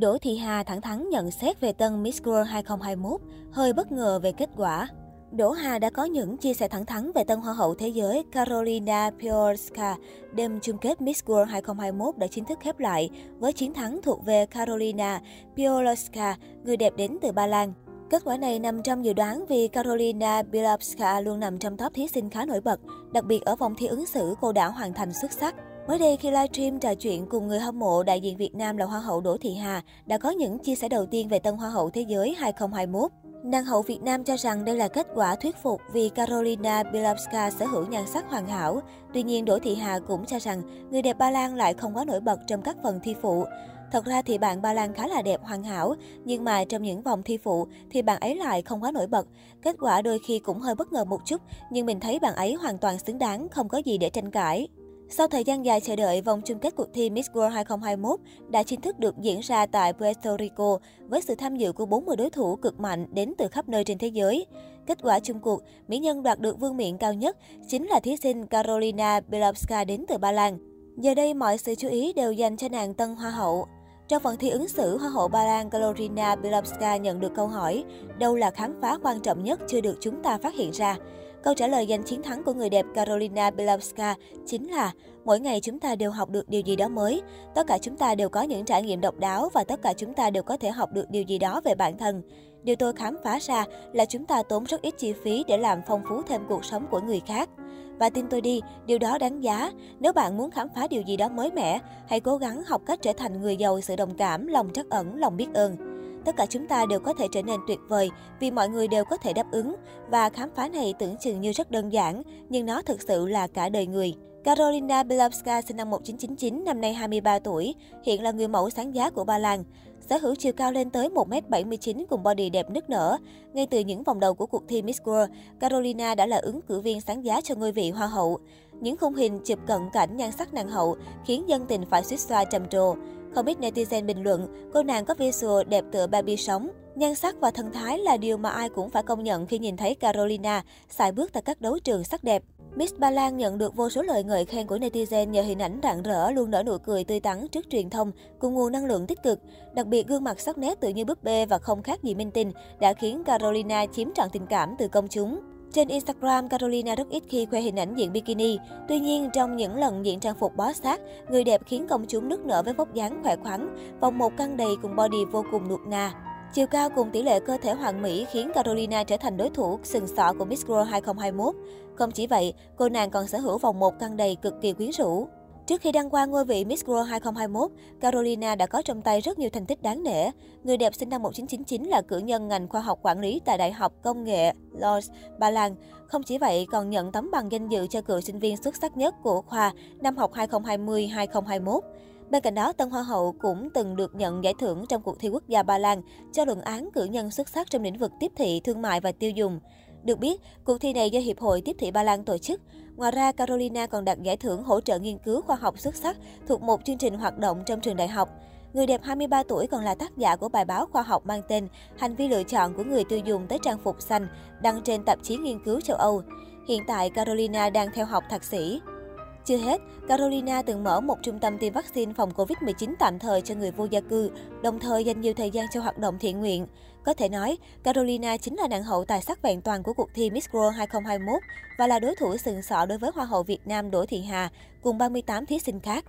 Đỗ Thị Hà thẳng thắn nhận xét về tân Miss World 2021, hơi bất ngờ về kết quả. Đỗ Hà đã có những chia sẻ thẳng thắn về tân Hoa hậu Thế giới Carolina Piorska. Đêm chung kết Miss World 2021 đã chính thức khép lại với chiến thắng thuộc về Carolina Piorska, người đẹp đến từ Ba Lan. Kết quả này nằm trong dự đoán vì Carolina Bielawska luôn nằm trong top thí sinh khá nổi bật, đặc biệt ở vòng thi ứng xử cô đã hoàn thành xuất sắc. Mới đây khi livestream trò chuyện cùng người hâm mộ, đại diện Việt Nam là Hoa hậu Đỗ Thị Hà đã có những chia sẻ đầu tiên về tân Hoa hậu Thế giới 2021. Nàng hậu Việt Nam cho rằng đây là kết quả thuyết phục vì Carolina Bielawska sở hữu nhan sắc hoàn hảo. Tuy nhiên, Đỗ Thị Hà cũng cho rằng người đẹp Ba Lan lại không quá nổi bật trong các phần thi phụ. Thật ra thì bạn Ba Lan khá là đẹp hoàn hảo, nhưng mà trong những vòng thi phụ thì bạn ấy lại không quá nổi bật. Kết quả đôi khi cũng hơi bất ngờ một chút, nhưng mình thấy bạn ấy hoàn toàn xứng đáng, không có gì để tranh cãi. Sau thời gian dài chờ đợi, vòng chung kết cuộc thi Miss World 2021 đã chính thức được diễn ra tại Puerto Rico với sự tham dự của 40 đối thủ cực mạnh đến từ khắp nơi trên thế giới. Kết quả chung cuộc, mỹ nhân đoạt được vương miện cao nhất chính là thí sinh Carolina Bielawska đến từ Ba Lan. Giờ đây mọi sự chú ý đều dành cho nàng tân hoa hậu. Trong phần thi ứng xử, Hoa hậu Ba Lan Carolina Bielawska nhận được câu hỏi đâu là khám phá quan trọng nhất chưa được chúng ta phát hiện ra. Câu trả lời giành chiến thắng của người đẹp Carolina Bielawska chính là mỗi ngày chúng ta đều học được điều gì đó mới. Tất cả chúng ta đều có những trải nghiệm độc đáo và tất cả chúng ta đều có thể học được điều gì đó về bản thân. Điều tôi khám phá ra là chúng ta tốn rất ít chi phí để làm phong phú thêm cuộc sống của người khác. Và tin tôi đi, điều đó đáng giá. Nếu bạn muốn khám phá điều gì đó mới mẻ, hãy cố gắng học cách trở thành người giàu sự đồng cảm, lòng trắc ẩn, lòng biết ơn. Tất cả chúng ta đều có thể trở nên tuyệt vời vì mọi người đều có thể đáp ứng. Và khám phá này tưởng chừng như rất đơn giản, nhưng nó thực sự là cả đời người. Carolina Bielawska sinh năm 1999, năm nay 23 tuổi, hiện là người mẫu sáng giá của Ba Lan. Sở hữu chiều cao lên tới 1m79 cùng body đẹp nức nở. Ngay từ những vòng đầu của cuộc thi Miss World, Carolina đã là ứng cử viên sáng giá cho ngôi vị Hoa hậu. Những khung hình chụp cận cảnh nhan sắc nàng hậu khiến dân tình phải suýt xoa trầm trồ. Không ít netizen bình luận, cô nàng có visual đẹp tựa Barbie sống. Nhan sắc và thân thái là điều mà ai cũng phải công nhận khi nhìn thấy Carolina xài bước tại các đấu trường sắc đẹp. Miss Ba Lan nhận được vô số lời ngợi khen của netizen nhờ hình ảnh rạng rỡ, luôn nở nụ cười tươi tắn trước truyền thông, cùng nguồn năng lượng tích cực. Đặc biệt gương mặt sắc nét tự như búp bê và không khác gì minh tinh đã khiến Carolina chiếm trọn tình cảm từ công chúng. Trên Instagram, Carolina rất ít khi khoe hình ảnh diện bikini. Tuy nhiên, trong những lần diện trang phục bó sát, người đẹp khiến công chúng nức nở với vóc dáng khỏe khoắn, vòng một căng đầy cùng body vô cùng nuột nà. Chiều cao cùng tỷ lệ cơ thể hoàn mỹ khiến Carolina trở thành đối thủ sừng sọ của Miss World 2021. Không chỉ vậy, cô nàng còn sở hữu vòng một căng đầy cực kỳ quyến rũ. Trước khi đăng quang ngôi vị Miss World 2021, Carolina đã có trong tay rất nhiều thành tích đáng nể. Người đẹp sinh năm 1999 là cử nhân ngành khoa học quản lý tại Đại học Công nghệ Lodz, Ba Lan. Không chỉ vậy, còn nhận tấm bằng danh dự cho cựu sinh viên xuất sắc nhất của khoa năm học 2020-2021. Bên cạnh đó, Tân Hoa hậu cũng từng được nhận giải thưởng trong cuộc thi quốc gia Ba Lan cho luận án cử nhân xuất sắc trong lĩnh vực tiếp thị, thương mại và tiêu dùng. Được biết, cuộc thi này do Hiệp hội Tiếp thị Ba Lan tổ chức. Ngoài ra, Carolina còn đạt giải thưởng hỗ trợ nghiên cứu khoa học xuất sắc thuộc một chương trình hoạt động trong trường đại học. Người đẹp 23 tuổi còn là tác giả của bài báo khoa học mang tên Hành vi lựa chọn của người tiêu dùng tới trang phục xanh, đăng trên tạp chí nghiên cứu châu Âu. Hiện tại, Carolina đang theo học thạc sĩ. Chưa hết, Carolina từng mở một trung tâm tiêm vaccine phòng Covid-19 tạm thời cho người vô gia cư, đồng thời dành nhiều thời gian cho hoạt động thiện nguyện. Có thể nói, Carolina chính là nàng hậu tài sắc vẹn toàn của cuộc thi Miss World 2021 và là đối thủ sừng sọ đối với Hoa hậu Việt Nam Đỗ Thị Hà cùng 38 thí sinh khác.